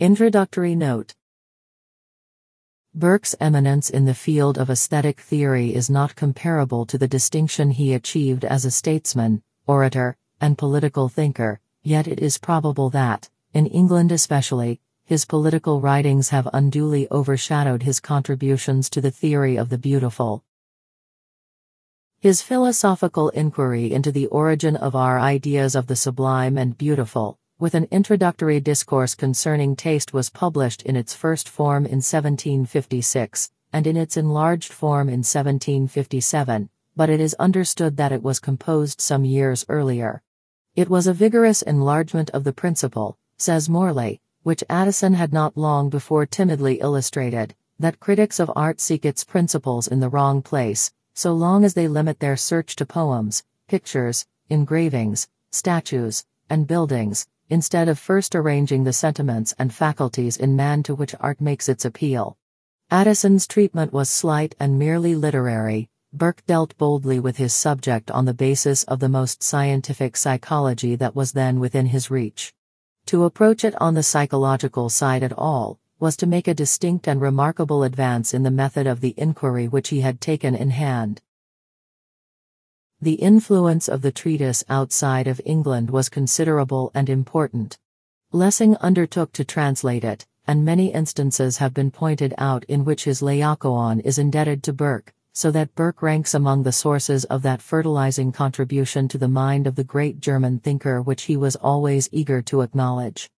Introductory Note Burke's eminence in the field of aesthetic theory is not comparable to the distinction he achieved as a statesman, orator, and political thinker, yet it is probable that, in England especially, his political writings have unduly overshadowed his contributions to the theory of the beautiful. His philosophical inquiry into the origin of our ideas of the sublime and beautiful, with an introductory discourse concerning taste was published in its first form in 1756, and in its enlarged form in 1757, but it is understood that it was composed some years earlier. It was a vigorous enlargement of the principle, says Morley, which Addison had not long before timidly illustrated, that critics of art seek its principles in the wrong place, so long as they limit their search to poems, pictures, engravings, statues, and buildings, instead of first arranging the sentiments and faculties in man to which art makes its appeal. Addison's treatment was slight and merely literary. Burke dealt boldly with his subject on the basis of the most scientific psychology that was then within his reach. To approach it on the psychological side at all, was to make a distinct and remarkable advance in the method of the inquiry which he had taken in hand. The influence of the treatise outside of England was considerable and important. Lessing undertook to translate it, and many instances have been pointed out in which his Laocoon is indebted to Burke, so that Burke ranks among the sources of that fertilizing contribution to the mind of the great German thinker which he was always eager to acknowledge.